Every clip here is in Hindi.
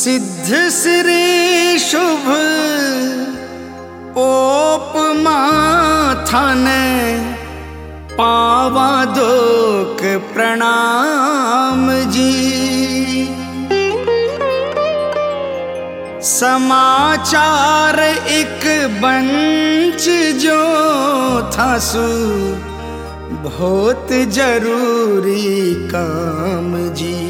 सिद्ध श्री शुभ ओप माथन पावा दोक प्रणाम जी। समाचार एक बंच जो था सु, बहुत ज़रूरी काम जी।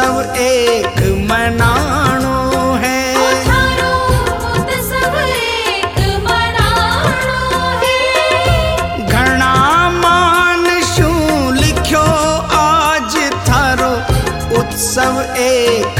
सब एक मनाणो है। घना मान शू लिखो आज थारो उत्सव एक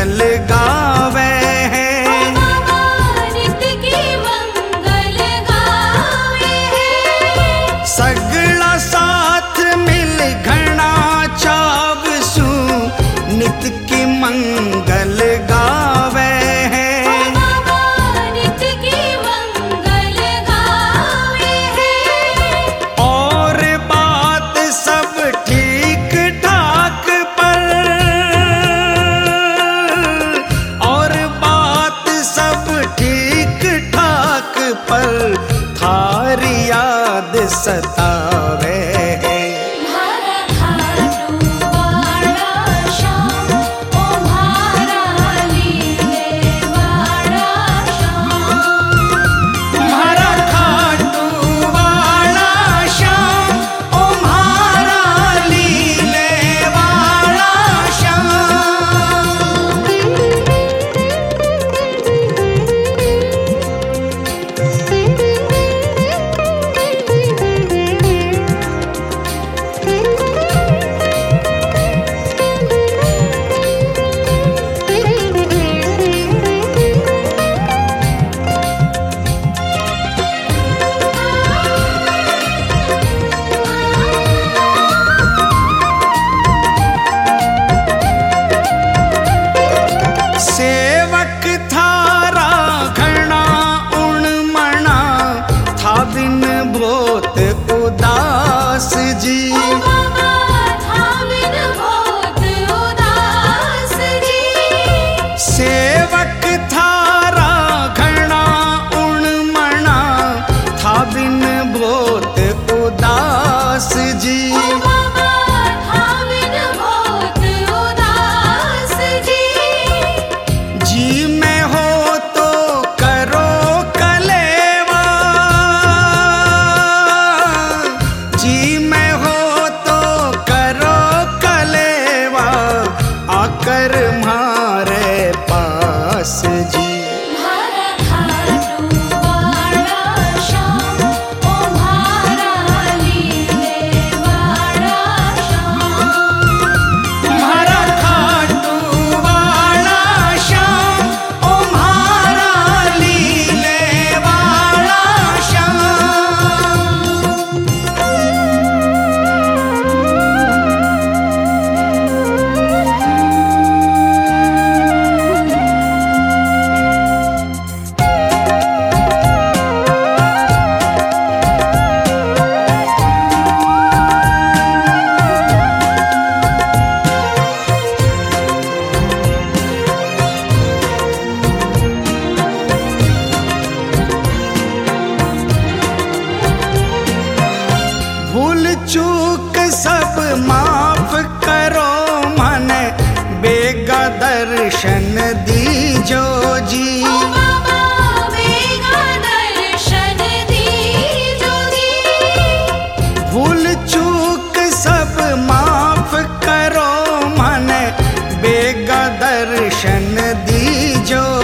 el पर थारी याद सतावे। दर्शन दीजो जी। शूलचूक स मा करो मन बेगदर् शीजो